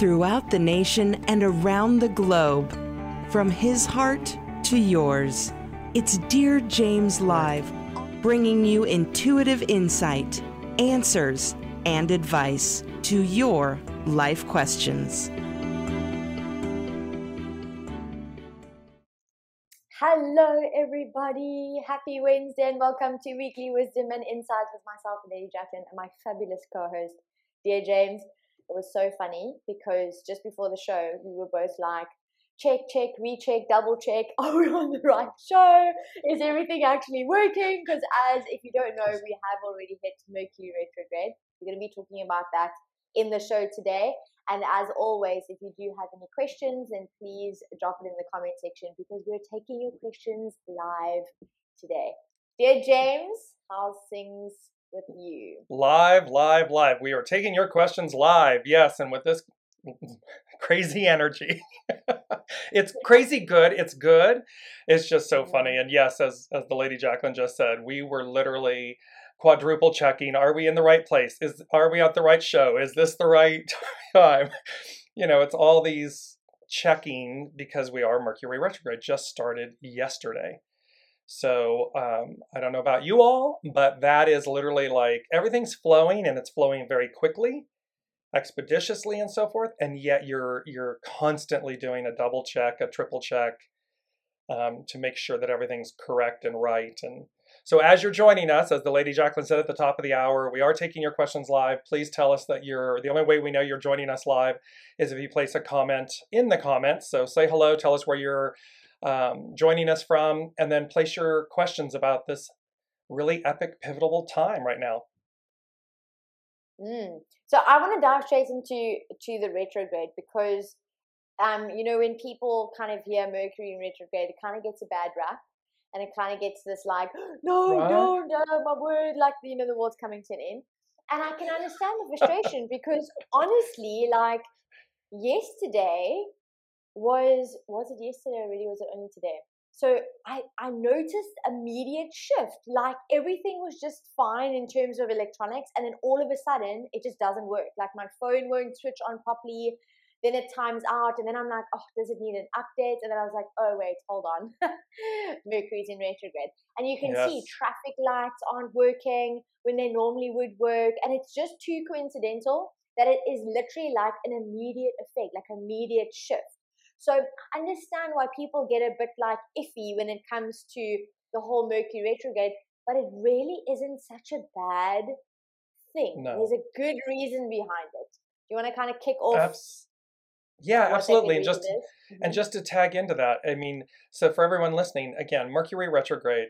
throughout the nation and around the globe. From his heart to yours, it's Dear James Live, bringing you intuitive insight, answers, and advice to your life questions. Hello, everybody. Happy Wednesday and welcome to Weekly Wisdom and Insights with myself, Lady Jacqueline, and my fabulous co host, Dear James. It was so funny because just before the show, we were both like, check, check, recheck, double check. Are we on the right show? Is everything actually working? Because, as if you don't know, we have already hit Mercury retrograde. We're going to be talking about that in the show today. And as always, if you do have any questions, then please drop it in the comment section because we're taking your questions live today. Dear James, how's things with you? Live, live, live. We are taking your questions live. Yes, and with this crazy energy. it's crazy good. It's good. It's just so funny. Mm-hmm. And yes, as as the lady Jacqueline just said, we were literally quadruple checking are we in the right place is are we at the right show is this the right time you know it's all these checking because we are mercury retrograde just started yesterday so um, i don't know about you all but that is literally like everything's flowing and it's flowing very quickly expeditiously and so forth and yet you're you're constantly doing a double check a triple check um, to make sure that everything's correct and right and so as you're joining us, as the lady Jacqueline said at the top of the hour, we are taking your questions live. Please tell us that you're the only way we know you're joining us live is if you place a comment in the comments. So say hello, tell us where you're um, joining us from, and then place your questions about this really epic, pivotal time right now. Mm. So I want to dive straight into to the retrograde because, um, you know, when people kind of hear Mercury in retrograde, it kind of gets a bad rap and it kind of gets this like, no, right. no, no, my word, like you know the world's coming to an end. And I can understand the frustration because honestly, like yesterday was was it yesterday already? Was it only today? So I I noticed immediate shift. Like everything was just fine in terms of electronics, and then all of a sudden it just doesn't work. Like my phone won't switch on properly then it times out and then i'm like oh does it need an update and then i was like oh wait hold on mercury's in retrograde and you can yes. see traffic lights aren't working when they normally would work and it's just too coincidental that it is literally like an immediate effect like immediate shift so I understand why people get a bit like iffy when it comes to the whole mercury retrograde but it really isn't such a bad thing no. there's a good reason behind it do you want to kind of kick off Abs- yeah, absolutely. And just mm-hmm. and just to tag into that, I mean, so for everyone listening, again, Mercury retrograde,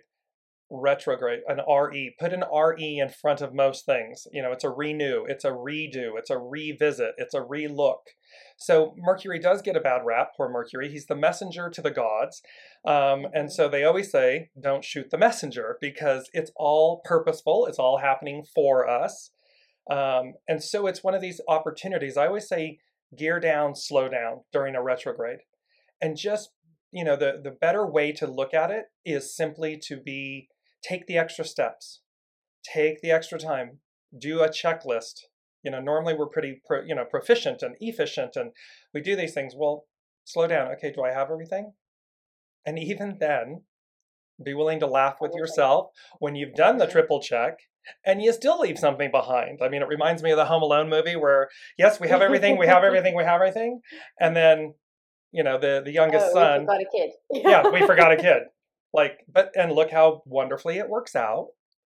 retrograde, an RE, put an RE in front of most things. You know, it's a renew, it's a redo, it's a revisit, it's a relook. So Mercury does get a bad rap. Poor Mercury. He's the messenger to the gods. Um, and mm-hmm. so they always say, don't shoot the messenger because it's all purposeful, it's all happening for us. Um, and so it's one of these opportunities. I always say, gear down, slow down during a retrograde. And just, you know, the, the better way to look at it is simply to be take the extra steps, take the extra time, do a checklist. You know, normally we're pretty, pro, you know, proficient and efficient and we do these things. Well, slow down. Okay, do I have everything? And even then, be willing to laugh with yourself when you've done the triple check and you still leave something behind. I mean, it reminds me of the Home Alone movie where, yes, we have everything, we have everything, we have everything, and then, you know, the the youngest oh, son, we forgot a kid. yeah, we forgot a kid. Like, but and look how wonderfully it works out.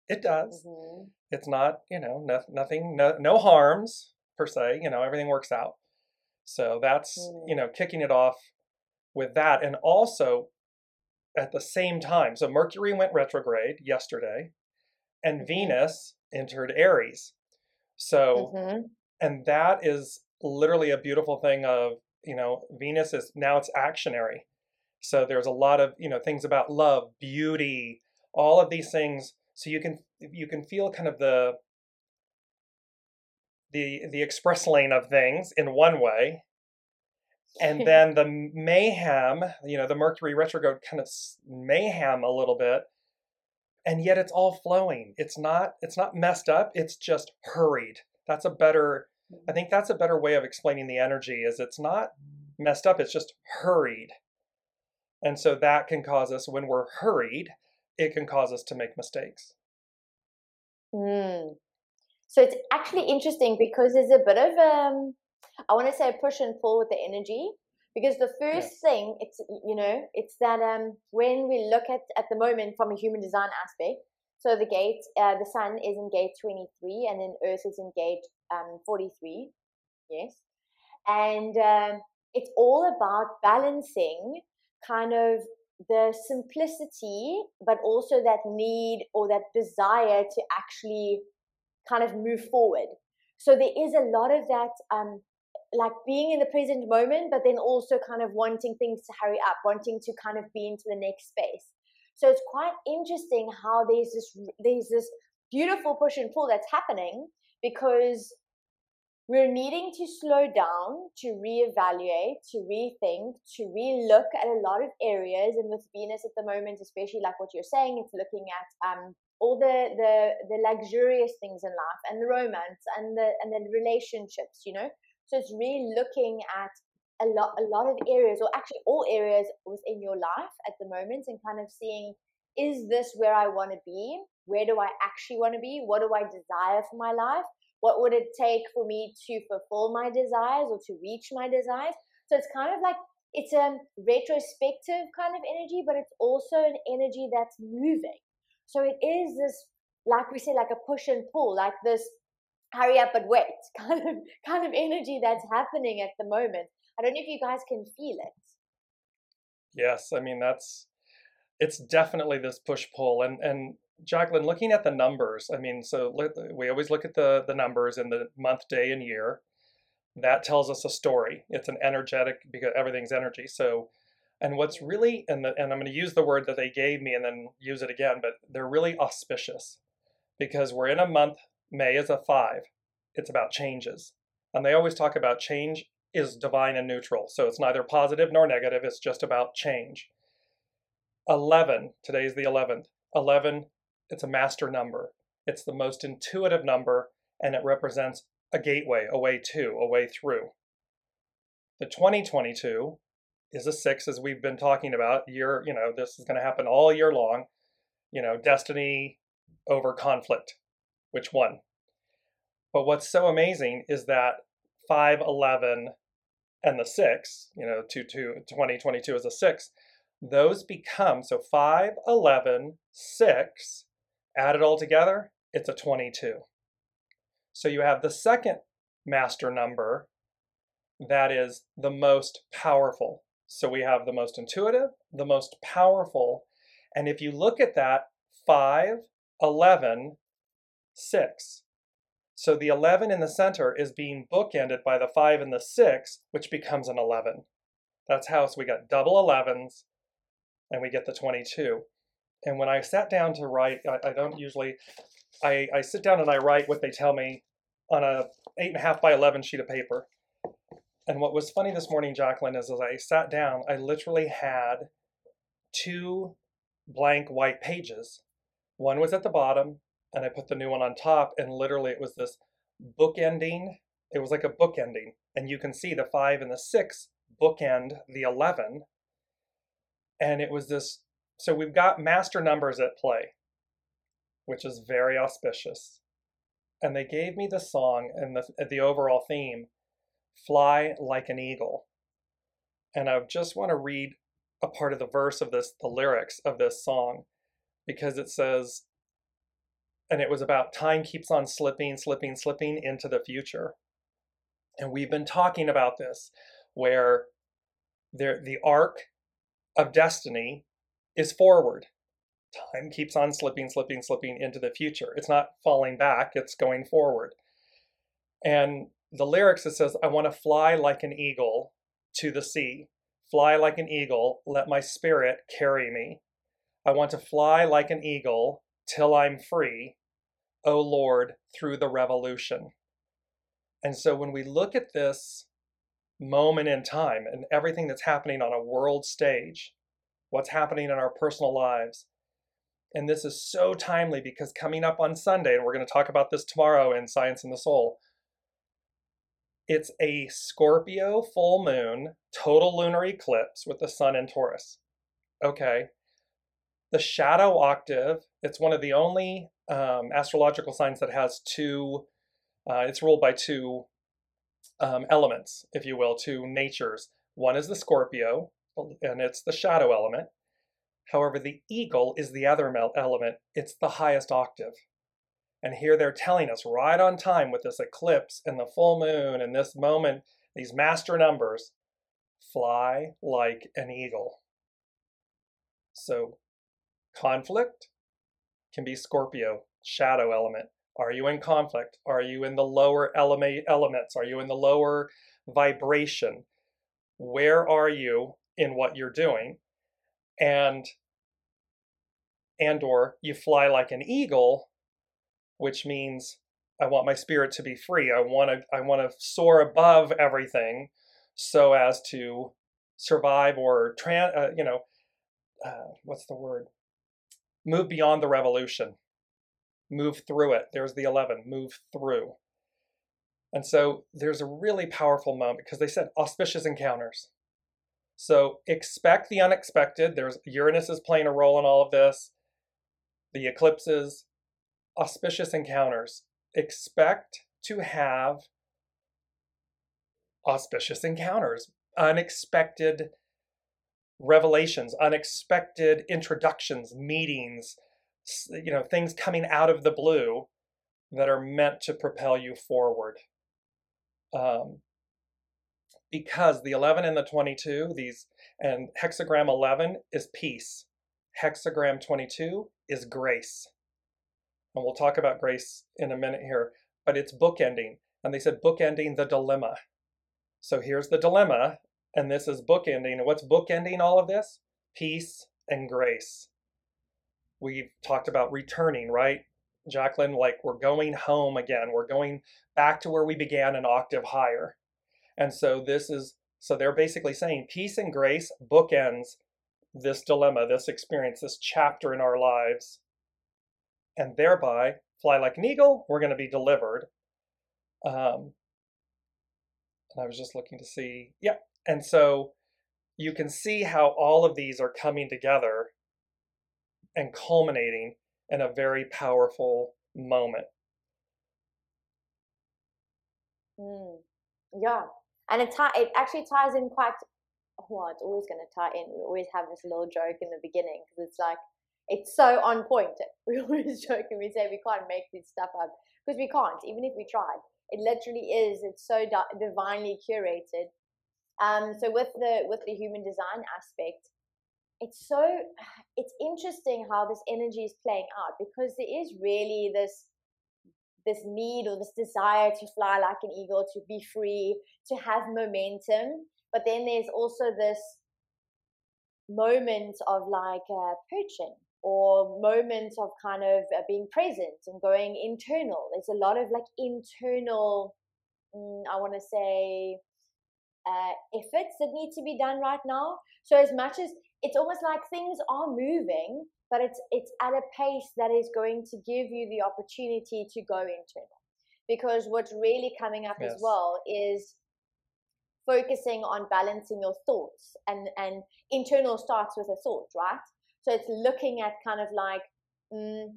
It does. Mm-hmm. It's not, you know, no, nothing, no, no harms per se. You know, everything works out. So that's, mm-hmm. you know, kicking it off with that, and also at the same time. So Mercury went retrograde yesterday and mm-hmm. Venus entered Aries. So, mm-hmm. and that is literally a beautiful thing of, you know, Venus is now it's actionary. So there's a lot of, you know, things about love, beauty, all of these things. So you can you can feel kind of the the the express lane of things in one way. And then the mayhem, you know, the Mercury retrograde kind of mayhem a little bit and yet it's all flowing it's not it's not messed up it's just hurried that's a better I mm-hmm. think that's a better way of explaining the energy is it's not messed up, it's just hurried. And so that can cause us when we're hurried, it can cause us to make mistakes. Mm. So it's actually interesting because there's a bit of um I want to say push and pull with the energy because the first yes. thing it's you know it's that um when we look at at the moment from a human design aspect so the gate uh, the sun is in gate 23 and then earth is in gate um 43 yes and um, it's all about balancing kind of the simplicity but also that need or that desire to actually kind of move forward so there is a lot of that um, like being in the present moment, but then also kind of wanting things to hurry up, wanting to kind of be into the next space. So it's quite interesting how there's this there's this beautiful push and pull that's happening because we're needing to slow down, to reevaluate, to rethink, to relook at a lot of areas. And with Venus at the moment, especially like what you're saying, it's looking at um, all the, the the luxurious things in life and the romance and the and the relationships, you know. So it's really looking at a lot, a lot of areas, or actually all areas within your life at the moment, and kind of seeing is this where I want to be? Where do I actually want to be? What do I desire for my life? What would it take for me to fulfill my desires or to reach my desires? So it's kind of like it's a retrospective kind of energy, but it's also an energy that's moving. So it is this, like we say, like a push and pull, like this hurry up and wait kind of kind of energy that's happening at the moment. I don't know if you guys can feel it. Yes, I mean that's it's definitely this push pull and and Jacqueline, looking at the numbers, I mean, so we always look at the the numbers in the month, day, and year. That tells us a story. It's an energetic because everything's energy. So, and what's really and the and I'm going to use the word that they gave me and then use it again, but they're really auspicious because we're in a month May is a five. It's about changes. And they always talk about change is divine and neutral. So it's neither positive nor negative, it's just about change. 11, today is the 11th. 11, it's a master number. It's the most intuitive number, and it represents a gateway, a way to, a way through. The 2022 is a six, as we've been talking about. Year, you know, this is going to happen all year long. You know, destiny over conflict. Which one? But what's so amazing is that 511 and the 6, you know, 2, 2, 2022 is a 6, those become, so 5, 11, 6, add it all together, it's a 22. So you have the second master number that is the most powerful. So we have the most intuitive, the most powerful. And if you look at that, 5, 11, 6. So the 11 in the center is being bookended by the 5 and the 6, which becomes an 11. That's how so we got double 11s and we get the 22. And when I sat down to write, I, I don't usually, I, I sit down and I write what they tell me on a 8.5 by 11 sheet of paper. And what was funny this morning, Jacqueline, is as I sat down, I literally had two blank white pages. One was at the bottom and I put the new one on top, and literally it was this book ending. It was like a book ending, and you can see the five and the six bookend the 11. And it was this so we've got master numbers at play, which is very auspicious. And they gave me the song and the, the overall theme Fly Like an Eagle. And I just want to read a part of the verse of this, the lyrics of this song, because it says, and it was about time keeps on slipping, slipping, slipping into the future. And we've been talking about this, where there, the arc of destiny is forward. Time keeps on slipping, slipping, slipping into the future. It's not falling back, it's going forward. And the lyrics, it says, I want to fly like an eagle to the sea. Fly like an eagle, let my spirit carry me. I want to fly like an eagle till I'm free, O Lord, through the revolution. And so when we look at this moment in time and everything that's happening on a world stage, what's happening in our personal lives, and this is so timely because coming up on Sunday, and we're going to talk about this tomorrow in Science and the Soul, It's a Scorpio full moon, total lunar eclipse with the sun in Taurus. Okay. The shadow octave, it's one of the only um, astrological signs that has two, uh, it's ruled by two um, elements, if you will, two natures. One is the Scorpio, and it's the shadow element. However, the eagle is the other element, it's the highest octave. And here they're telling us right on time with this eclipse and the full moon and this moment, these master numbers fly like an eagle. So, conflict can be Scorpio, shadow element. Are you in conflict? Are you in the lower element, elements? Are you in the lower vibration? Where are you in what you're doing? And and or you fly like an eagle, which means I want my spirit to be free. I want to I want to soar above everything so as to survive or tran uh, you know uh, what's the word move beyond the revolution move through it. There's the 11, move through. And so there's a really powerful moment because they said auspicious encounters. So expect the unexpected. There's Uranus is playing a role in all of this. The eclipses, auspicious encounters. Expect to have auspicious encounters, unexpected revelations, unexpected introductions, meetings, you know things coming out of the blue that are meant to propel you forward um, because the 11 and the 22 these and hexagram 11 is peace. Hexagram 22 is grace. And we'll talk about grace in a minute here but it's bookending. And they said bookending the dilemma. So here's the dilemma and this is bookending. And what's bookending all of this? Peace and grace. We've talked about returning, right? Jacqueline, like we're going home again. We're going back to where we began an octave higher. And so this is, so they're basically saying peace and grace bookends this dilemma, this experience, this chapter in our lives. And thereby, fly like an eagle, we're going to be delivered. Um, and I was just looking to see, yeah. And so you can see how all of these are coming together and culminating in a very powerful moment. Mm, yeah, and it t- it actually ties in quite. Well, it's always going to tie in. We always have this little joke in the beginning because it's like it's so on point. We always joke and we say we can't make this stuff up because we can't, even if we tried. It literally is. It's so di- divinely curated. Um, so with the with the human design aspect, it's so it's interesting how this energy is playing out because there is really this this need or this desire to fly like an eagle to be free to have momentum. But then there's also this moment of like uh, perching or moments of kind of uh, being present and going internal. There's a lot of like internal mm, i want to say uh, efforts that need to be done right now. So as much as it's almost like things are moving, but it's it's at a pace that is going to give you the opportunity to go internal. Because what's really coming up yes. as well is focusing on balancing your thoughts and and internal starts with a thought, right? So it's looking at kind of like mm,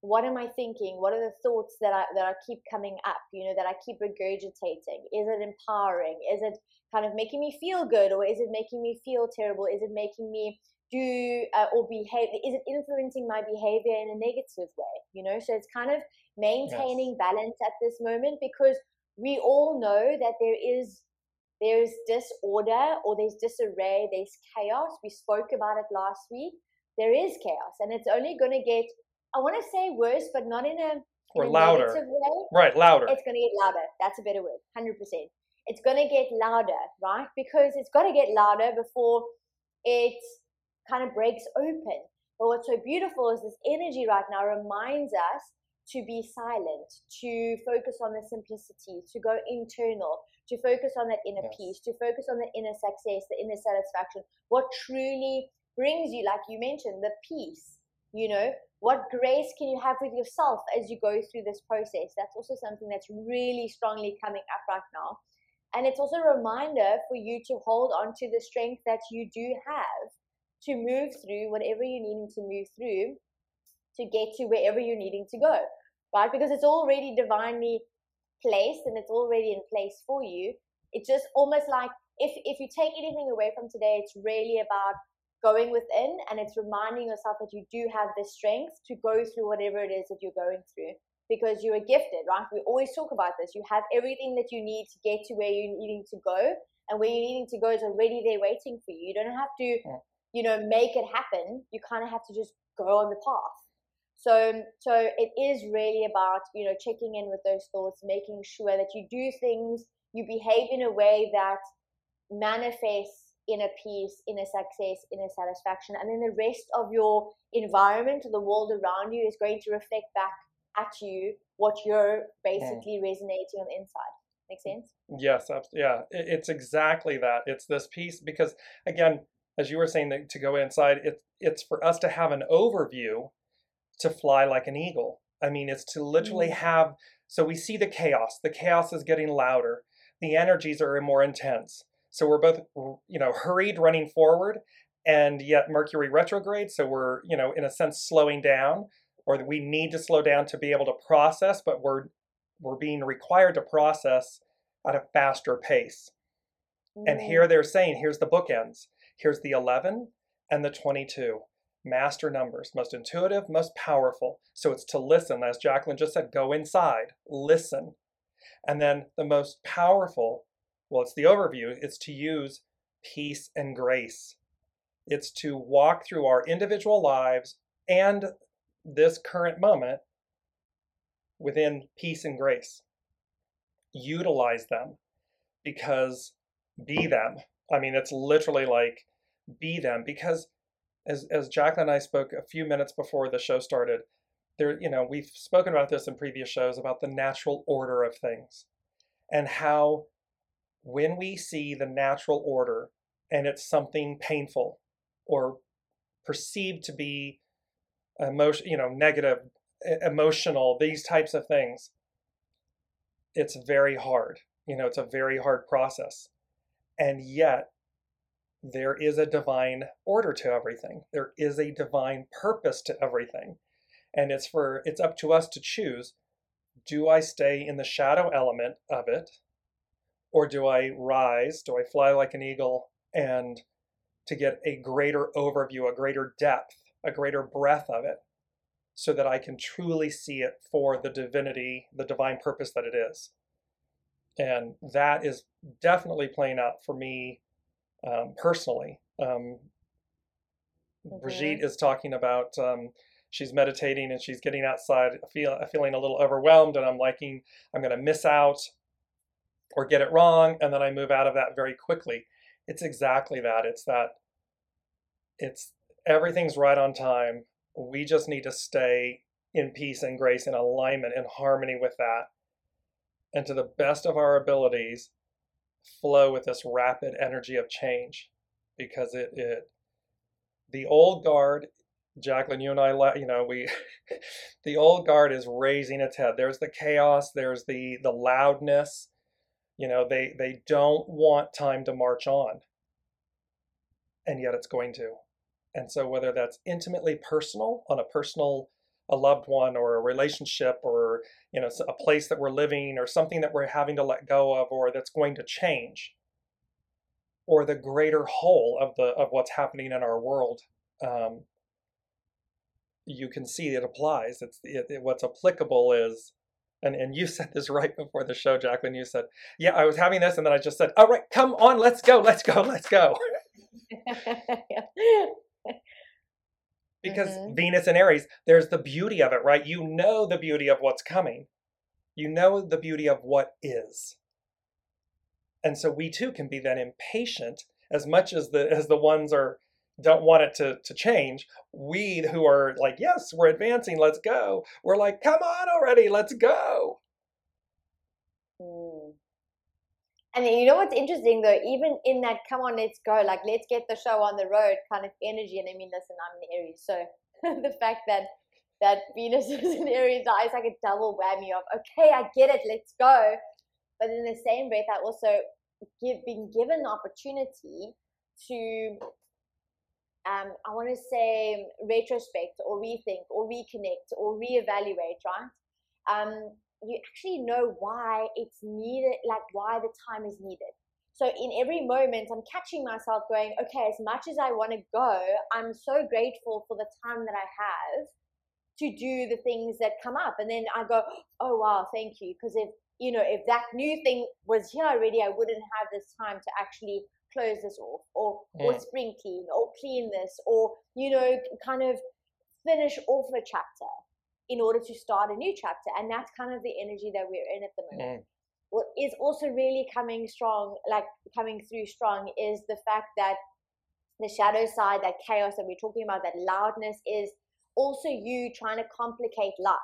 what am I thinking? What are the thoughts that I that I keep coming up? You know, that I keep regurgitating. Is it empowering? Is it kind of making me feel good, or is it making me feel terrible? Is it making me do uh, or behave? Is it influencing my behavior in a negative way? You know, so it's kind of maintaining yes. balance at this moment because we all know that there is there's disorder or there's disarray, there's chaos. We spoke about it last week. There is chaos, and it's only going to get I want to say worse, but not in a or in louder. way. Right, louder. It's going to get louder. That's a better word. Hundred percent. It's going to get louder, right? Because it's got to get louder before it kind of breaks open. But what's so beautiful is this energy right now reminds us to be silent, to focus on the simplicity, to go internal, to focus on that inner yes. peace, to focus on the inner success, the inner satisfaction. What truly brings you, like you mentioned, the peace, you know, what grace can you have with yourself as you go through this process that's also something that's really strongly coming up right now And it's also a reminder for you to hold on to the strength that you do have to move through whatever you're needing to move through to get to wherever you're needing to go, right? Because it's already divinely placed and it's already in place for you. It's just almost like if, if you take anything away from today, it's really about going within and it's reminding yourself that you do have the strength to go through whatever it is that you're going through because you are gifted, right? We always talk about this. You have everything that you need to get to where you're needing to go, and where you're needing to go is already there waiting for you. You don't have to, you know, make it happen. You kind of have to just go on the path. So, so it is really about you know checking in with those thoughts, making sure that you do things, you behave in a way that manifests in a peace, inner success, inner satisfaction, and then the rest of your environment, the world around you, is going to reflect back at you what you're basically resonating on the inside. Make sense? Yes, yeah. It's exactly that. It's this piece because again, as you were saying to go inside, it's it's for us to have an overview to fly like an eagle. I mean, it's to literally mm-hmm. have so we see the chaos. The chaos is getting louder. The energies are more intense. So we're both you know hurried running forward and yet Mercury retrograde, so we're, you know, in a sense slowing down or we need to slow down to be able to process, but we're we're being required to process at a faster pace. Mm. And here they're saying, here's the bookends. Here's the 11 and the 22. Master numbers, most intuitive, most powerful. So it's to listen, as Jacqueline just said, go inside, listen. And then the most powerful, well, it's the overview, it's to use peace and grace. It's to walk through our individual lives and this current moment within peace and grace. Utilize them because be them. I mean, it's literally like be them because as, as Jacqueline and I spoke a few minutes before the show started, there, you know, we've spoken about this in previous shows about the natural order of things and how when we see the natural order and it's something painful or perceived to be emotion, you know, negative, emotional, these types of things, it's very hard. You know, it's a very hard process. And yet, there is a divine order to everything. There is a divine purpose to everything. And it's for it's up to us to choose do I stay in the shadow element of it or do I rise? Do I fly like an eagle and to get a greater overview, a greater depth a greater breadth of it so that I can truly see it for the divinity, the divine purpose that it is. And that is definitely playing out for me um, personally. Um, mm-hmm. Brigitte is talking about um, she's meditating and she's getting outside, feel, feeling a little overwhelmed, and I'm liking I'm going to miss out or get it wrong, and then I move out of that very quickly. It's exactly that. It's that. It's everything's right on time. We just need to stay in peace and grace and alignment and harmony with that. And to the best of our abilities, flow with this rapid energy of change because it, it the old guard Jacqueline, you and I, you know, we, the old guard is raising its head. There's the chaos. There's the the loudness. You know, they they don't want time to march on, and yet it's going to. And so, whether that's intimately personal on a personal, a loved one, or a relationship, or you know, a place that we're living, or something that we're having to let go of, or that's going to change, or the greater whole of the of what's happening in our world, um, you can see it applies. It's it, it, what's applicable is and and you said this right before the show, Jacqueline. You said, "Yeah, I was having this," and then I just said, "All right, come on, let's go, let's go, let's go." because mm-hmm. Venus and Aries, there's the beauty of it, right? You know the beauty of what's coming. You know the beauty of what is. And so we too can be then impatient as much as the as the ones are don't want it to to change. We who are like, yes, we're advancing, let's go. We're like, come on already, let's go. Mm. And you know what's interesting though, even in that come on, let's go, like let's get the show on the road kind of energy. And I mean, listen, I'm an Aries, so the fact that that Venus is in Aries is like a double whammy of okay, I get it, let's go. But in the same breath, I also give, been given the opportunity to um, I want to say retrospect or rethink or reconnect or reevaluate, right? Um, you actually know why it's needed, like why the time is needed. So in every moment, I'm catching myself going, okay, as much as I want to go, I'm so grateful for the time that I have to do the things that come up. And then I go, oh, wow, thank you. Because if, you know, if that new thing was here already, I wouldn't have this time to actually close this off or, mm. or spring clean or clean this or, you know, kind of finish off a chapter in order to start a new chapter. And that's kind of the energy that we're in at the moment. Mm. What is also really coming strong, like coming through strong, is the fact that the shadow side, that chaos that we're talking about, that loudness is also you trying to complicate life.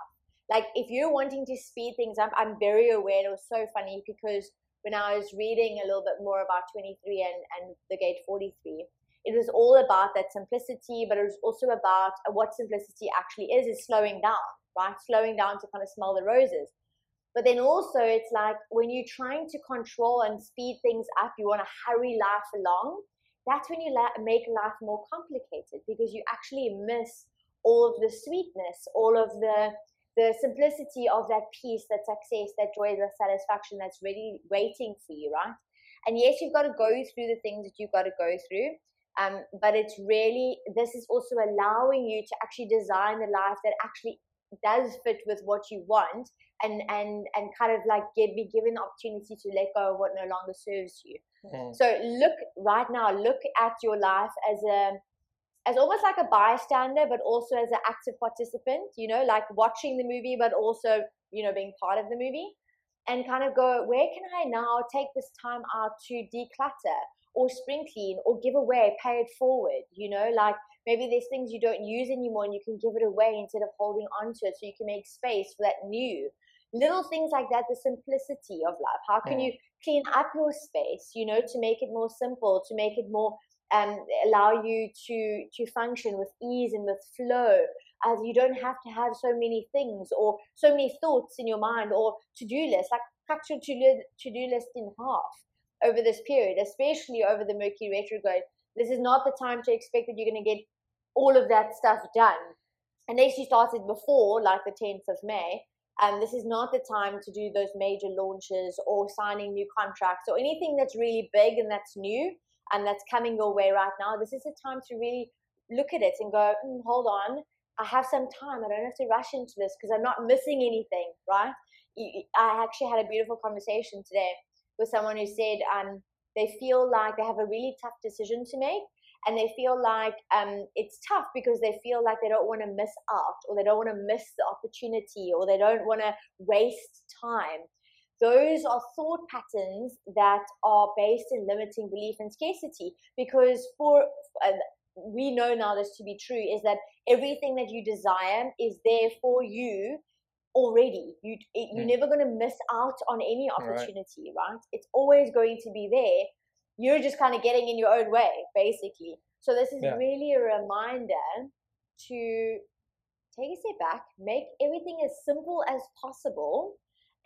Like if you're wanting to speed things up, I'm very aware. It was so funny because when I was reading a little bit more about 23 and, and the gate 43, it was all about that simplicity, but it was also about what simplicity actually is, is slowing down, right? Slowing down to kind of smell the roses. But then also, it's like when you're trying to control and speed things up, you want to hurry life along. That's when you la- make life more complicated because you actually miss all of the sweetness, all of the the simplicity of that peace, that success, that joy, that satisfaction that's really waiting for you, right? And yes, you've got to go through the things that you've got to go through. Um, but it's really, this is also allowing you to actually design the life that actually does fit with what you want and and and kind of like give, be given the opportunity to let go of what no longer serves you mm. so look right now look at your life as a as almost like a bystander, but also as an active participant, you know, like watching the movie, but also, you know, being part of the movie and kind of go, where can I now take this time out to declutter or spring clean or give away, pay it forward, you know, like maybe there's things you don't use anymore and you can give it away instead of holding on to it so you can make space for that new. Little things like that, the simplicity of life. How can you clean up your space, you know, to make it more simple, to make it more um, allow you to to function with ease and with flow as you don't have to have so many things or so many thoughts in your mind or to-do list like cut your to-do to-do list in half over this period especially over the mercury retrograde. This is not the time to expect that you're going to get all of that stuff done unless you started before like the 10th of may. Um, this is not the time to do those major launches or signing new contracts or anything that's really big and that's new and that's coming your way right now, this is a time to really look at it and go, mm, hold on, I have some time. I don't have to rush into this because I'm not missing anything, right? I actually had a beautiful conversation today with someone who said um, they feel like they have a really tough decision to make and they feel like um, it's tough because they feel like they don't want to miss out or they don't want to miss the opportunity or they don't want to waste time those are thought patterns that are based in limiting belief and scarcity because for uh, we know now this to be true is that everything that you desire is there for you already you it, you're mm. never going to miss out on any opportunity right. right it's always going to be there you're just kind of getting in your own way basically so this is yeah. really a reminder to take a step back make everything as simple as possible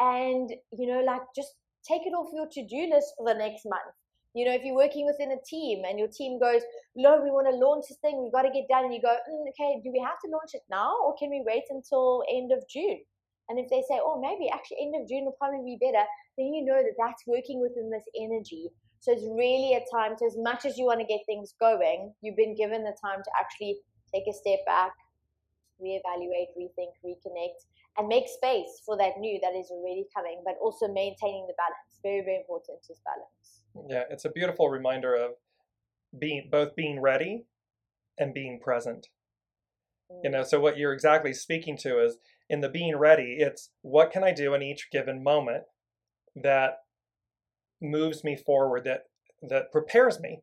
and you know like just take it off your to-do list for the next month. You know if you're working within a team and your team goes no we want to launch this thing we've got to get done and you go mm, okay do we have to launch it now or can we wait until end of june? And if they say oh maybe actually end of june will probably be better then you know that that's working within this energy. So it's really a time to as much as you want to get things going you've been given the time to actually take a step back reevaluate rethink reconnect and make space for that new that is already coming, but also maintaining the balance. Very, very important is balance. Yeah, it's a beautiful reminder of being both being ready and being present. Mm. You know, so what you're exactly speaking to is in the being ready, it's what can I do in each given moment that moves me forward, that that prepares me.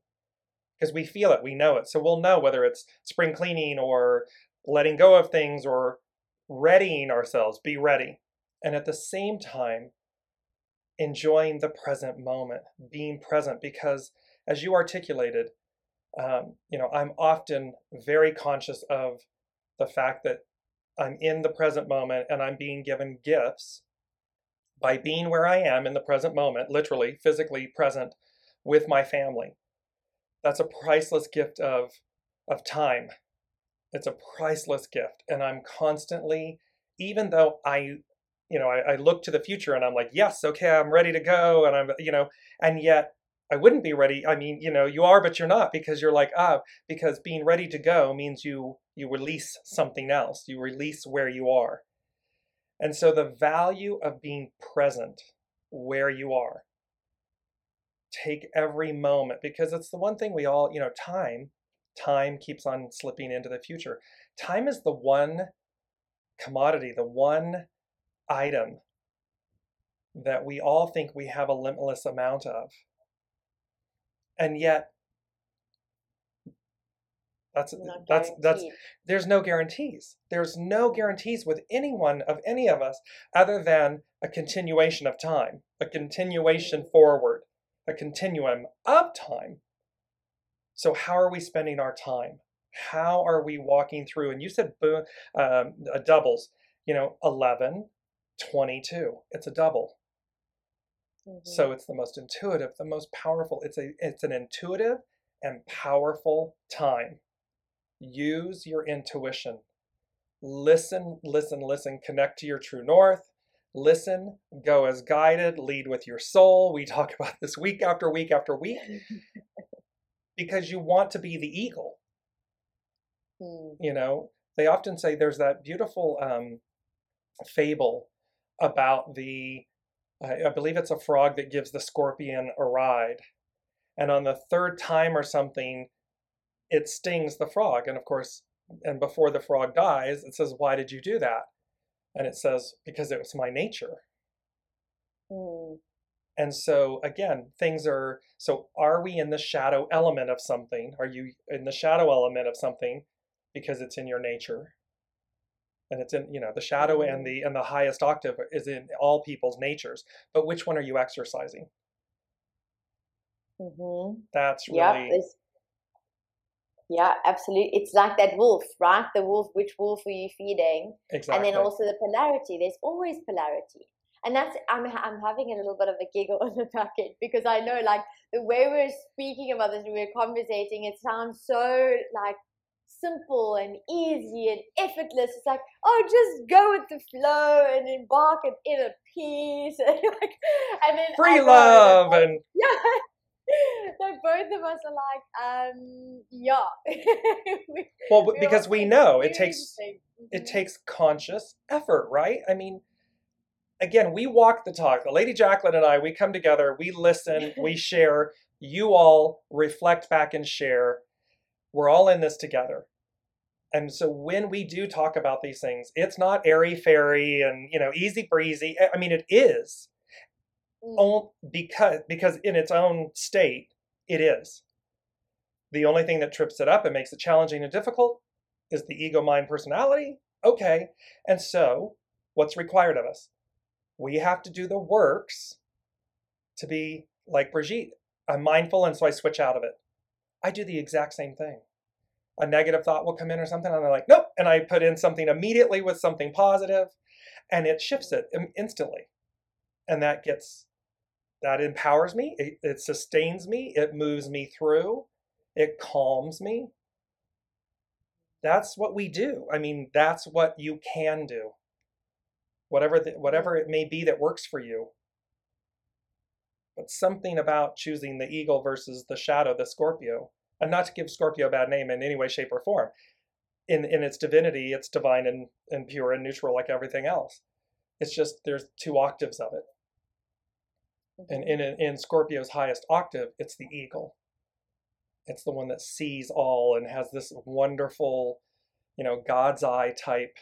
Because we feel it, we know it. So we'll know whether it's spring cleaning or letting go of things or readying ourselves, be ready. And at the same time, enjoying the present moment, being present, because as you articulated, um, you know, I'm often very conscious of the fact that I'm in the present moment and I'm being given gifts by being where I am in the present moment, literally, physically present with my family. That's a priceless gift of, of time. It's a priceless gift. And I'm constantly, even though I, you know, I, I look to the future and I'm like, yes, okay, I'm ready to go. And I'm, you know, and yet I wouldn't be ready. I mean, you know, you are, but you're not because you're like, ah, because being ready to go means you you release something else. You release where you are. And so the value of being present where you are. Take every moment because it's the one thing we all, you know, time, time keeps on slipping into the future. Time is the one commodity, the one item that we all think we have a limitless amount of. And yet that's that's that's there's no guarantees. There's no guarantees with anyone of any of us other than a continuation of time, a continuation forward, a continuum of time. So how are we spending our time? How are we walking through? And you said um, doubles, you know, 11, 22. It's a double. Mm-hmm. So it's the most intuitive, the most powerful. It's a it's an intuitive and powerful time. Use your intuition. Listen, listen, listen. Connect to your true north. Listen, go as guided, lead with your soul. We talk about this week after week after week because you want to be the eagle. Mm. You know, they often say there's that beautiful um, fable about the, I believe it's a frog that gives the scorpion a ride. And on the third time or something, it stings the frog. And of course, and before the frog dies, it says, Why did you do that? And it says, Because it was my nature. Mm. And so, again, things are so are we in the shadow element of something? Are you in the shadow element of something because it's in your nature? And it's in, you know, the shadow mm. and the and the highest octave is in all people's natures. But which one are you exercising? Mm-hmm. That's really yeah, yeah, absolutely. It's like that wolf, right? The wolf, which wolf are you feeding? Exactly. And then also the polarity. There's always polarity. And that's, I'm, I'm having a little bit of a giggle on the back end because I know, like, the way we're speaking about this, and we're conversating, it sounds so, like, simple and easy and effortless. It's like, oh, just go with the flow and embark in inner peace and like, and then free love and yeah, so both of us are like, um, yeah. we, well, we because we know it takes it mm-hmm. takes conscious effort, right? I mean, again, we walk the talk. The lady Jacqueline and I, we come together, we listen, we share. You all reflect back and share. We're all in this together. And so when we do talk about these things, it's not airy fairy and you know easy breezy. I mean, it is Mm. because because in its own state it is. The only thing that trips it up and makes it challenging and difficult is the ego mind personality. Okay. And so, what's required of us? We have to do the works to be like Brigitte. I'm mindful and so I switch out of it. I do the exact same thing. A negative thought will come in or something, and I'm like, nope. And I put in something immediately with something positive, and it shifts it instantly. And that gets that empowers me, it, it sustains me, it moves me through, it calms me. That's what we do. I mean, that's what you can do. Whatever the, whatever it may be that works for you. But something about choosing the eagle versus the shadow, the Scorpio, and not to give Scorpio a bad name in any way, shape, or form. In in its divinity, it's divine and, and pure and neutral like everything else. It's just there's two octaves of it. And in, in Scorpio's highest octave, it's the eagle. It's the one that sees all and has this wonderful, you know, God's eye type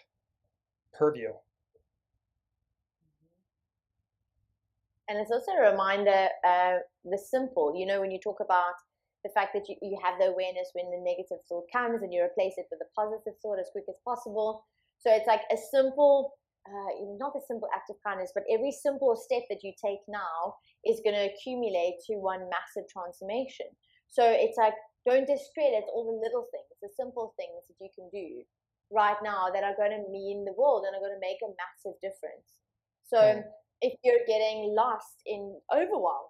purview. And it's also a reminder uh, the simple, you know, when you talk about the fact that you, you have the awareness when the negative thought comes and you replace it with a positive thought as quick as possible. So it's like a simple uh, not a simple act of kindness, but every simple step that you take now is going to accumulate to one massive transformation. So it's like, don't discredit all the little things, the simple things that you can do right now that are going to mean the world and are going to make a massive difference. So, mm. If you're getting lost in overwhelm.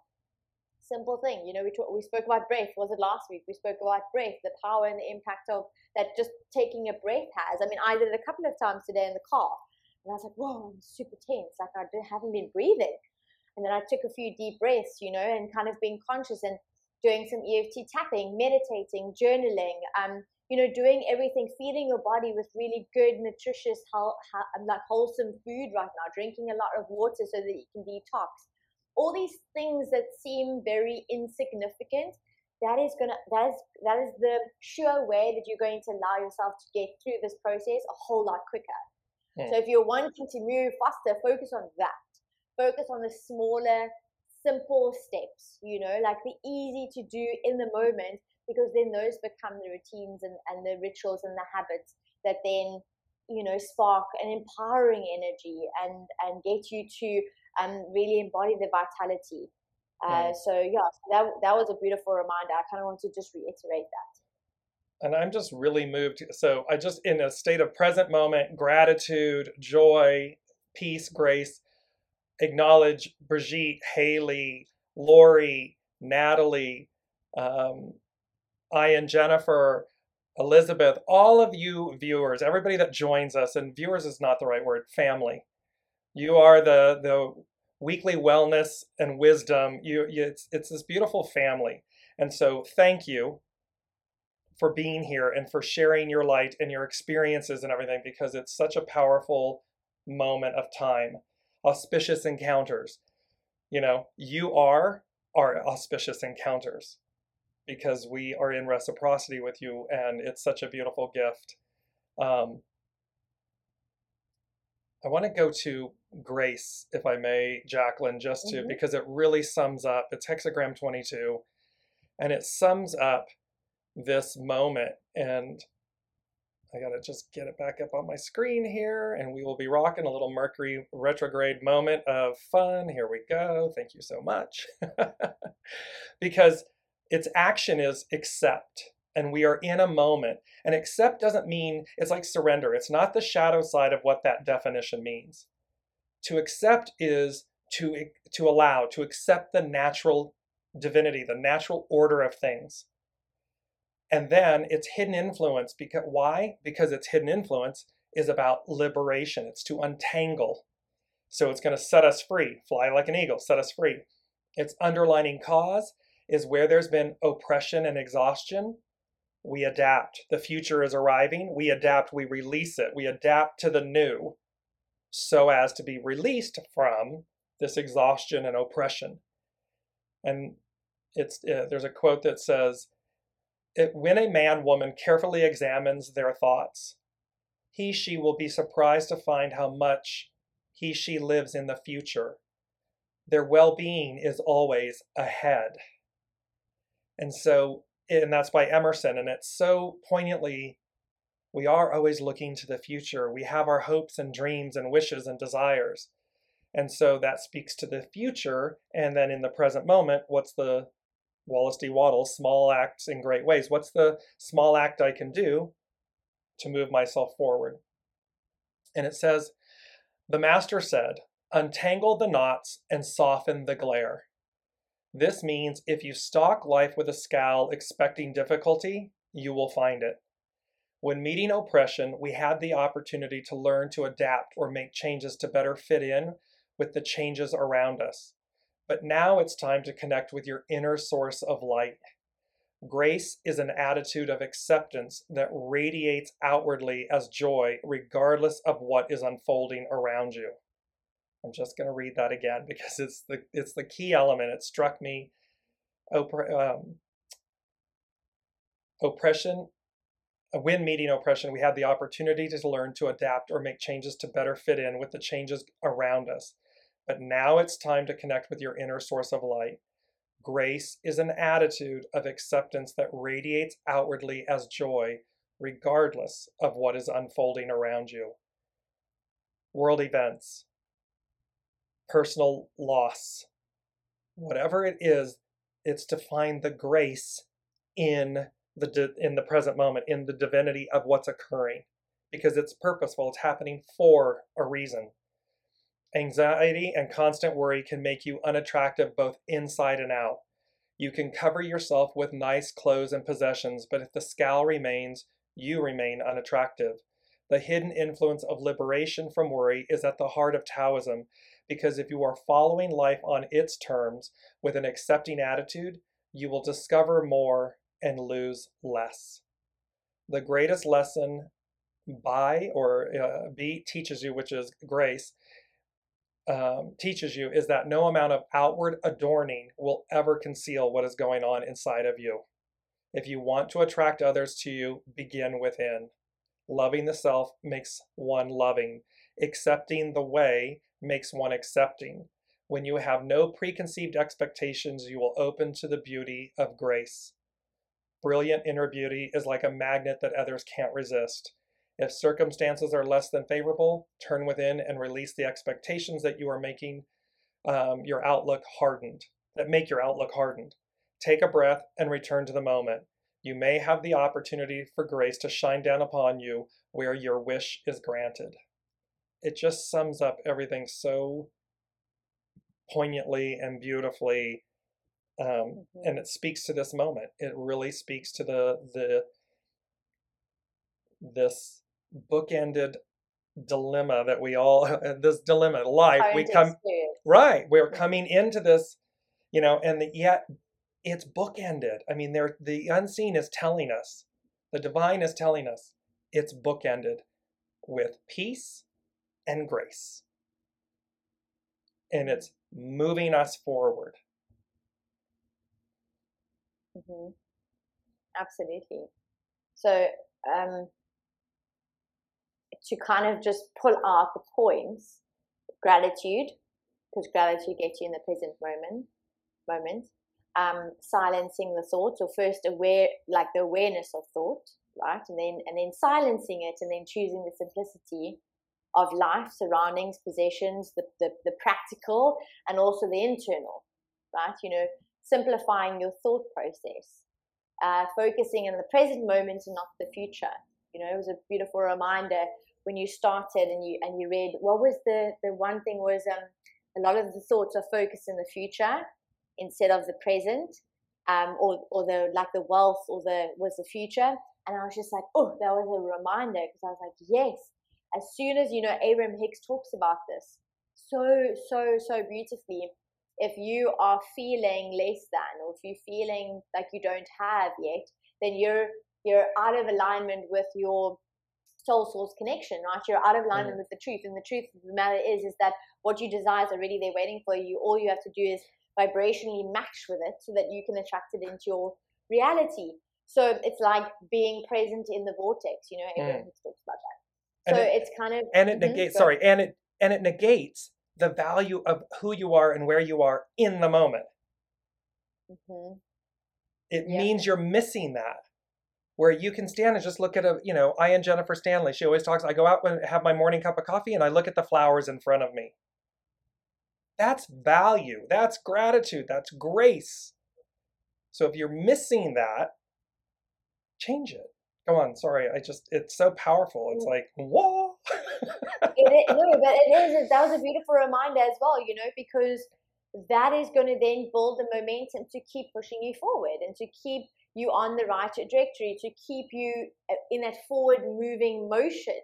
Simple thing, you know. We talk, we spoke about breath. Was it last week? We spoke about breath, the power and the impact of that. Just taking a breath has. I mean, I did it a couple of times today in the car, and I was like, "Whoa, I'm super tense. Like I haven't been breathing." And then I took a few deep breaths, you know, and kind of being conscious and doing some EFT tapping, meditating, journaling, um, you know, doing everything, feeding your body with really good, nutritious, like wholesome food right now, drinking a lot of water so that you can detox. All these things that seem very insignificant, that is gonna that is that is the sure way that you're going to allow yourself to get through this process a whole lot quicker. Mm. So if you're wanting to move faster, focus on that. Focus on the smaller, simple steps, you know, like the easy to do in the moment because then those become the routines and, and the rituals and the habits that then you know spark an empowering energy and and get you to um really embody the vitality. Uh, so yeah that that was a beautiful reminder. I kind of want to just reiterate that. And i'm just really moved so i just in a state of present moment gratitude joy peace grace acknowledge brigitte haley lori natalie um, Ian, Jennifer, Elizabeth, all of you viewers, everybody that joins us, and viewers is not the right word, family. You are the the weekly wellness and wisdom. You, you it's it's this beautiful family, and so thank you for being here and for sharing your light and your experiences and everything because it's such a powerful moment of time. Auspicious encounters. You know, you are our auspicious encounters because we are in reciprocity with you and it's such a beautiful gift. Um, I want to go to grace, if I may, Jacqueline, just to, mm-hmm. because it really sums up, it's hexagram 22, and it sums up this moment. And I got to just get it back up on my screen here, and we will be rocking a little Mercury retrograde moment of fun. Here we go. Thank you so much. because its action is accept. And we are in a moment. And accept doesn't mean it's like surrender. It's not the shadow side of what that definition means. To accept is to, to allow, to accept the natural divinity, the natural order of things. And then it's hidden influence. Because why? Because its hidden influence is about liberation. It's to untangle. So it's going to set us free, fly like an eagle, set us free. Its underlining cause is where there's been oppression and exhaustion, we adapt. The future is arriving, we adapt, we release it, we adapt to the new so as to be released from this exhaustion and oppression. And it's uh, there's a quote that says, it, "When a man woman carefully examines their thoughts, he she will be surprised to find how much he she lives in the future. Their well-being is always ahead." And so, and that's by Emerson. And it's so poignantly, we are always looking to the future. We have our hopes and dreams and wishes and desires. And so that speaks to the future. And then in the present moment, what's the Wallace D. Wattles, small acts in great ways? What's the small act I can do to move myself forward? And it says, The master said, Untangle the knots and soften the glare. This means if you stalk life with a scowl expecting difficulty, you will find it. When meeting oppression, we had the opportunity to learn to adapt or make changes to better fit in with the changes around us. But now it's time to connect with your inner source of light. Grace is an attitude of acceptance that radiates outwardly as joy, regardless of what is unfolding around you. I'm just going to read that again because it's the it's the key element. It struck me. um, oppression, when meeting oppression, we have the opportunity to learn to adapt or make changes to better fit in with the changes around us. But now it's time to connect with your inner source of light. Grace is an attitude of acceptance that radiates outwardly as joy, regardless of what is unfolding around you. World events, personal loss. Whatever it is, it's to find the grace in the in the present moment, in the divinity of what's occurring, because it's purposeful. It's happening for a reason. Anxiety and constant worry can make you unattractive both inside and out. You can cover yourself with nice clothes and possessions, but if the scowl remains, you remain unattractive. The hidden influence of liberation from worry is at the heart of Taoism because if you are following life on its terms with an accepting attitude, you will discover more and lose less. The greatest lesson by or uh, be teaches you, which is grace, um, teaches you, is that no amount of outward adorning will ever conceal what is going on inside of you. If you want to attract others to you, begin within. Loving the self makes one loving. Accepting the way makes one accepting. When you have no preconceived expectations, you will open to the beauty of grace. Brilliant inner beauty is like a magnet that others can't resist. If circumstances are less than favorable, turn within and release the expectations that you are making um, your outlook hardened, that make your outlook hardened. Take a breath and return to the moment. You may have the opportunity for grace to shine down upon you where your wish is granted it just sums up everything so poignantly and beautifully um, mm-hmm. and it speaks to this moment it really speaks to the the this bookended dilemma that we all this dilemma life we come right we're mm-hmm. coming into this you know and the, yet it's bookended i mean there the unseen is telling us the divine is telling us it's bookended with peace and grace. And it's moving us forward. Mm-hmm. Absolutely. So, um, to kind of just pull out the points, gratitude, because gratitude gets you in the present moment, moment. Um, silencing the thoughts, or first aware, like the awareness of thought, right, and then and then silencing it, and then choosing the simplicity of life, surroundings, possessions, the, the, the practical, and also the internal, right? You know, simplifying your thought process, uh, focusing in the present moment and not the future. You know, it was a beautiful reminder when you started and you and you read what was the the one thing was um, a lot of the thoughts are focused in the future instead of the present, um, or or the like the wealth or the was the future. And I was just like, oh, that was a reminder because I was like, yes, as soon as you know Abraham Hicks talks about this so so so beautifully if you are feeling less than or if you're feeling like you don't have yet then you're you're out of alignment with your soul source connection right you're out of alignment mm. with the truth and the truth of the matter is is that what you desire is already there waiting for you all you have to do is vibrationally match with it so that you can attract it into your reality so it's like being present in the vortex you know Abraham mm. Talks about that so it, it's kind of and it mm-hmm, negates sorry and it and it negates the value of who you are and where you are in the moment mm-hmm. it yeah. means you're missing that where you can stand and just look at a you know i and jennifer stanley she always talks i go out and have my morning cup of coffee and i look at the flowers in front of me that's value that's gratitude that's grace so if you're missing that change it Go on, sorry. I just it's so powerful. It's mm. like whoa. it is, no, but it is. That was a beautiful reminder as well. You know, because that is going to then build the momentum to keep pushing you forward and to keep you on the right trajectory, to keep you uh, in that forward moving motion.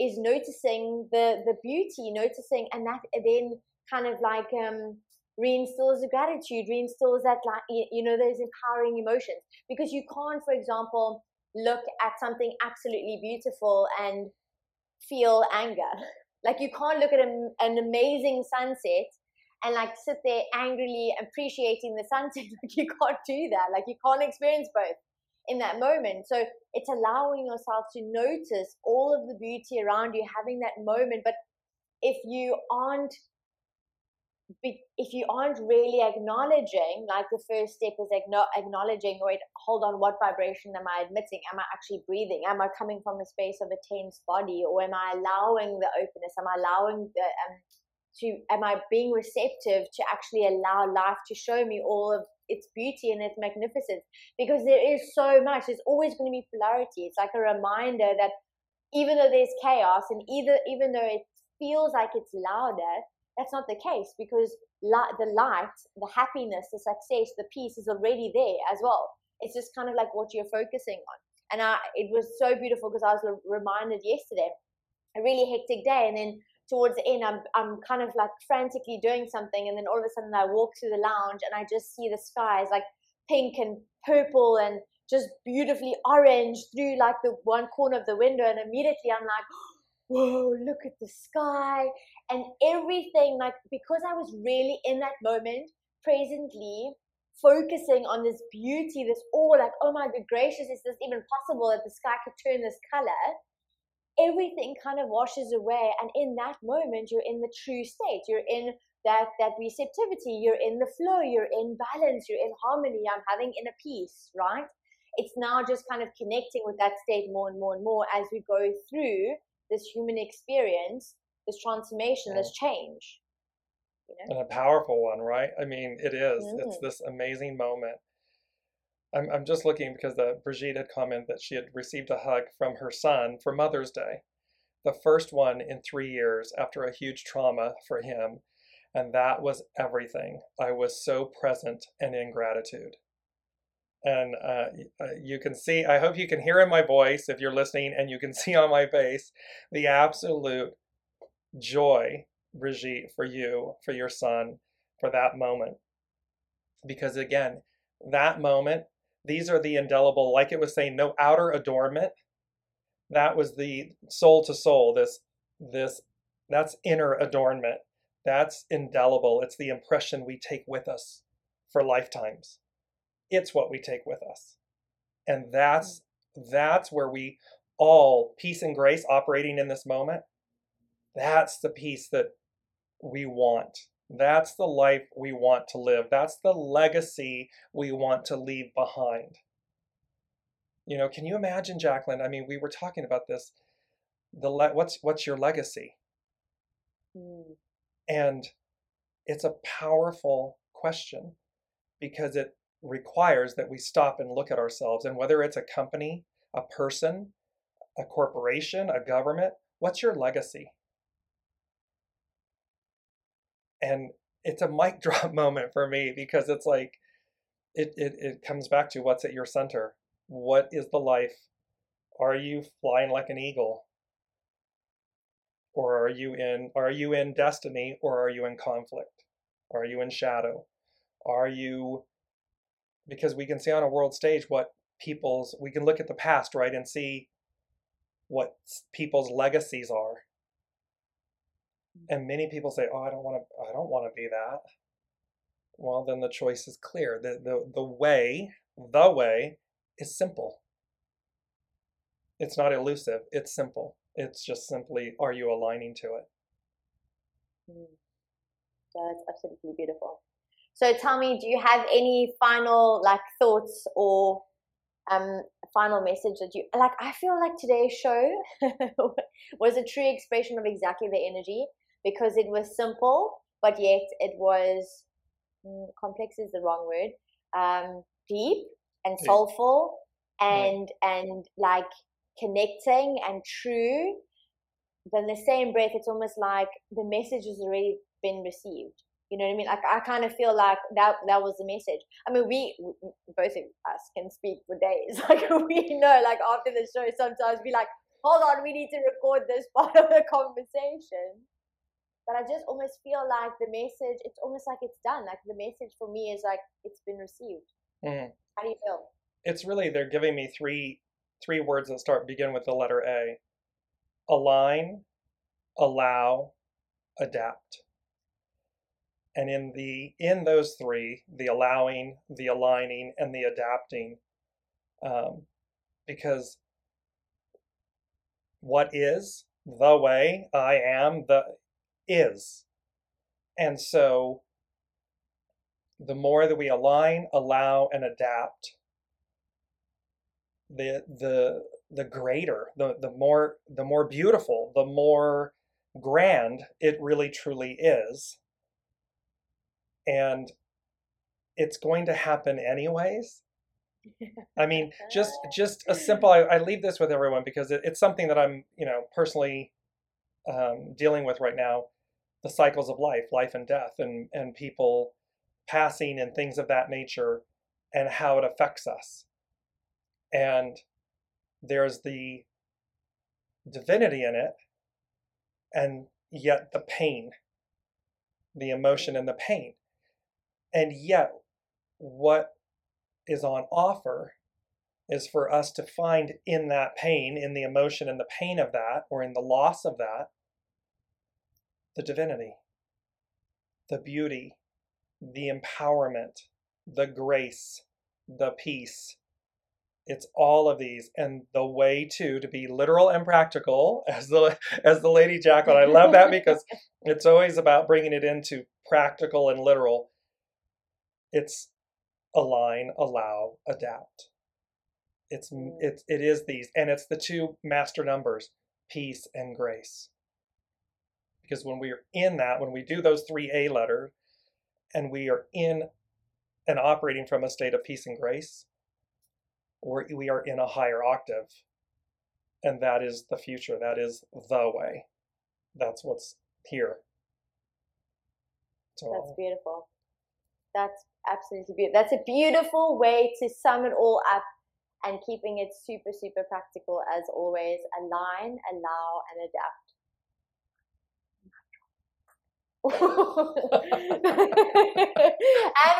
Is noticing the the beauty, noticing, and that then kind of like um reinstills the gratitude, reinstills that like you know those empowering emotions. Because you can't, for example look at something absolutely beautiful and feel anger. Like you can't look at a, an amazing sunset and like sit there angrily appreciating the sunset. Like you can't do that. Like you can't experience both in that moment. So it's allowing yourself to notice all of the beauty around you, having that moment. But if you aren't if you aren't really acknowledging, like the first step is acknowledging, wait, hold on, what vibration am I admitting? Am I actually breathing? Am I coming from a space of a tense body, or am I allowing the openness? Am I allowing the um, to? Am I being receptive to actually allow life to show me all of its beauty and its magnificence? Because there is so much. There's always going to be polarity. It's like a reminder that even though there's chaos, and either even though it feels like it's louder that's not the case because the light, the happiness, the success, the peace is already there as well. It's just kind of like what you're focusing on. And I, it was so beautiful because I was reminded yesterday, a really hectic day, and then towards the end, I'm I'm kind of like frantically doing something, and then all of a sudden I walk through the lounge and I just see the skies like pink and purple and just beautifully orange through like the one corner of the window, and immediately I'm like, whoa, look at the sky and everything. Like because I was really in that moment, presently focusing on this beauty, this awe, like, oh my good gracious, is this even possible that the sky could turn this color? Everything kind of washes away and in that moment you're in the true state. You're in that that receptivity. You're in the flow. You're in balance. You're in harmony. I'm having inner peace right? It's now just kind of connecting with that state more and more and more as we go through this human experience this transformation this change you know? and a powerful one right? I mean it is. Mm-hmm. it's this amazing moment I'm, I'm just looking because the Brigitte had commented that she had received a hug from her son for Mother's Day, the first one in three years after a huge trauma for him. And that was everything. I was so present and in gratitude. And uh, uh you can see, I hope you can hear in my voice if you're listening, and you can see on my face the absolute joy, Brigitte, for you, for your son, for that moment. Because again, that moment these are the indelible, like it was saying, no outer adornment. That was the soul to soul, this, this, that's inner adornment. That's indelible. It's the impression we take with us for lifetimes. It's what we take with us. And that's hmm. that's where we all peace and grace operating in this moment. That's the peace that we want that's the life we want to live. That's the legacy we want to leave behind. You know, can you imagine, Jacqueline? I mean, we were talking about this. The le- what's what's your legacy? Mm. And it's a powerful question because it requires that we stop and look at ourselves and whether it's a company, a person, a corporation, a government, what's your legacy? And it's a mic drop moment for me because it's like it, it it comes back to what's at your center. What is the life? Are you flying like an eagle? Or are you in are you in destiny or are you in conflict? Are you in shadow? Are you because we can see on a world stage what people's we can look at the past right and see what people's legacies are and many people say, "Oh, I don't want to. I don't want to be that." Well, then the choice is clear. the the The way, the way, is simple. It's not elusive. It's simple. It's just simply, are you aligning to it? Mm. That's absolutely beautiful. So tell me, do you have any final like thoughts or um final message that you like? I feel like today's show was a true expression of exactly the energy because it was simple, but yet it was mm, complex is the wrong word. Um, deep and soulful, and and like connecting and true. Then the same breath, it's almost like the message has already been received. You know what I mean? Like I kind of feel like that that was the message. I mean, we both of us can speak for days. Like we know, like after the show, sometimes we like, hold on, we need to record this part of the conversation but I just almost feel like the message, it's almost like it's done. Like the message for me is like it's been received. Mm-hmm. How do you feel? It's really they're giving me three three words that start begin with the letter A. Align, allow, adapt. And in the in those three, the allowing, the aligning, and the adapting, um, because what is the way I am the is. And so the more that we align, allow, and adapt, the the the greater, the, the more the more beautiful, the more grand it really truly is. And it's going to happen anyways. I mean, just just a simple. I, I leave this with everyone because it, it's something that I'm, you know, personally um, dealing with right now the cycles of life, life and death, and, and people passing and things of that nature and how it affects us. And there's the divinity in it, and yet the pain, the emotion and the pain. And yet, what is on offer is for us to find in that pain, in the emotion and the pain of that, or in the loss of that, the divinity, the beauty, the empowerment, the grace, the peace. It's all of these, and the way to to be literal and practical, as the as the lady Jacqueline. I love that because it's always about bringing it into practical and literal. It's align, allow, adapt. It's mm. it's it is these, and it's the two master numbers, peace and grace. Because when we are in that, when we do those three A letters, and we are in and operating from a state of peace and grace, or we are in a higher octave, and that is the future. That is the way. That's what's here. So, That's beautiful. That's absolutely beautiful. That's a beautiful way to sum it all up and keeping it super, super practical as always. Align, allow, and adapt. and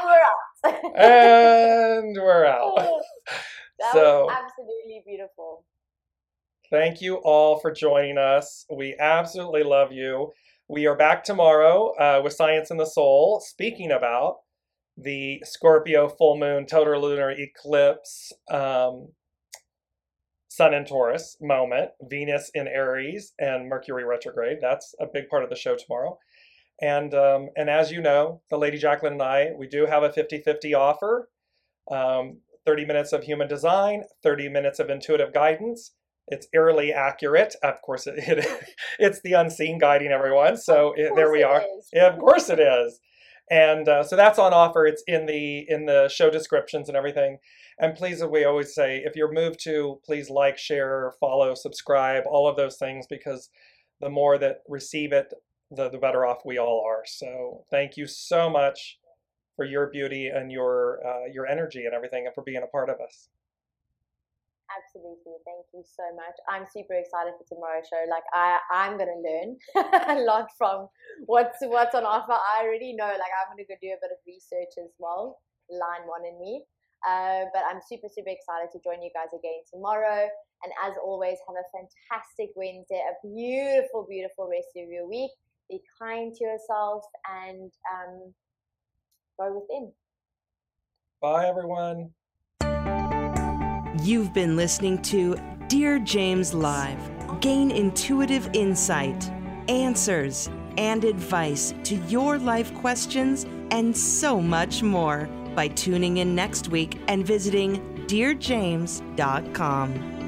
we're out. and we're out. That so, was absolutely beautiful. Thank you all for joining us. We absolutely love you. We are back tomorrow uh, with Science in the Soul, speaking about the Scorpio full moon total lunar eclipse, um, Sun in Taurus moment, Venus in Aries, and Mercury retrograde. That's a big part of the show tomorrow. And um, and as you know, the Lady Jacqueline and I, we do have a 50-50 offer. Um, 30 minutes of human design, 30 minutes of intuitive guidance. It's eerily accurate. Of course, it, it it's the unseen guiding everyone. So it, there we are. Yeah, of course it is and uh, so that's on offer. It's in the in the show descriptions and everything. And please as we always say if you're moved to please like share follow subscribe all of those things because the more that receive it the, the better off we all are. So thank you so much for your beauty and your uh, your energy and everything and for being a part of us Absolutely. Thank you so much. I'm super excited for tomorrow's show. Like I, I'm gonna learn a lot from what's what's on offer. I already know. Like I'm gonna go do a bit of research as well. Line one in me. Uh, but I'm super super excited to join you guys again tomorrow. And as always, have a fantastic Wednesday, a beautiful, beautiful rest of your week. Be kind to yourself and um, go within. Bye, everyone. You've been listening to Dear James Live. Gain intuitive insight, answers, and advice to your life questions and so much more by tuning in next week and visiting DearJames.com.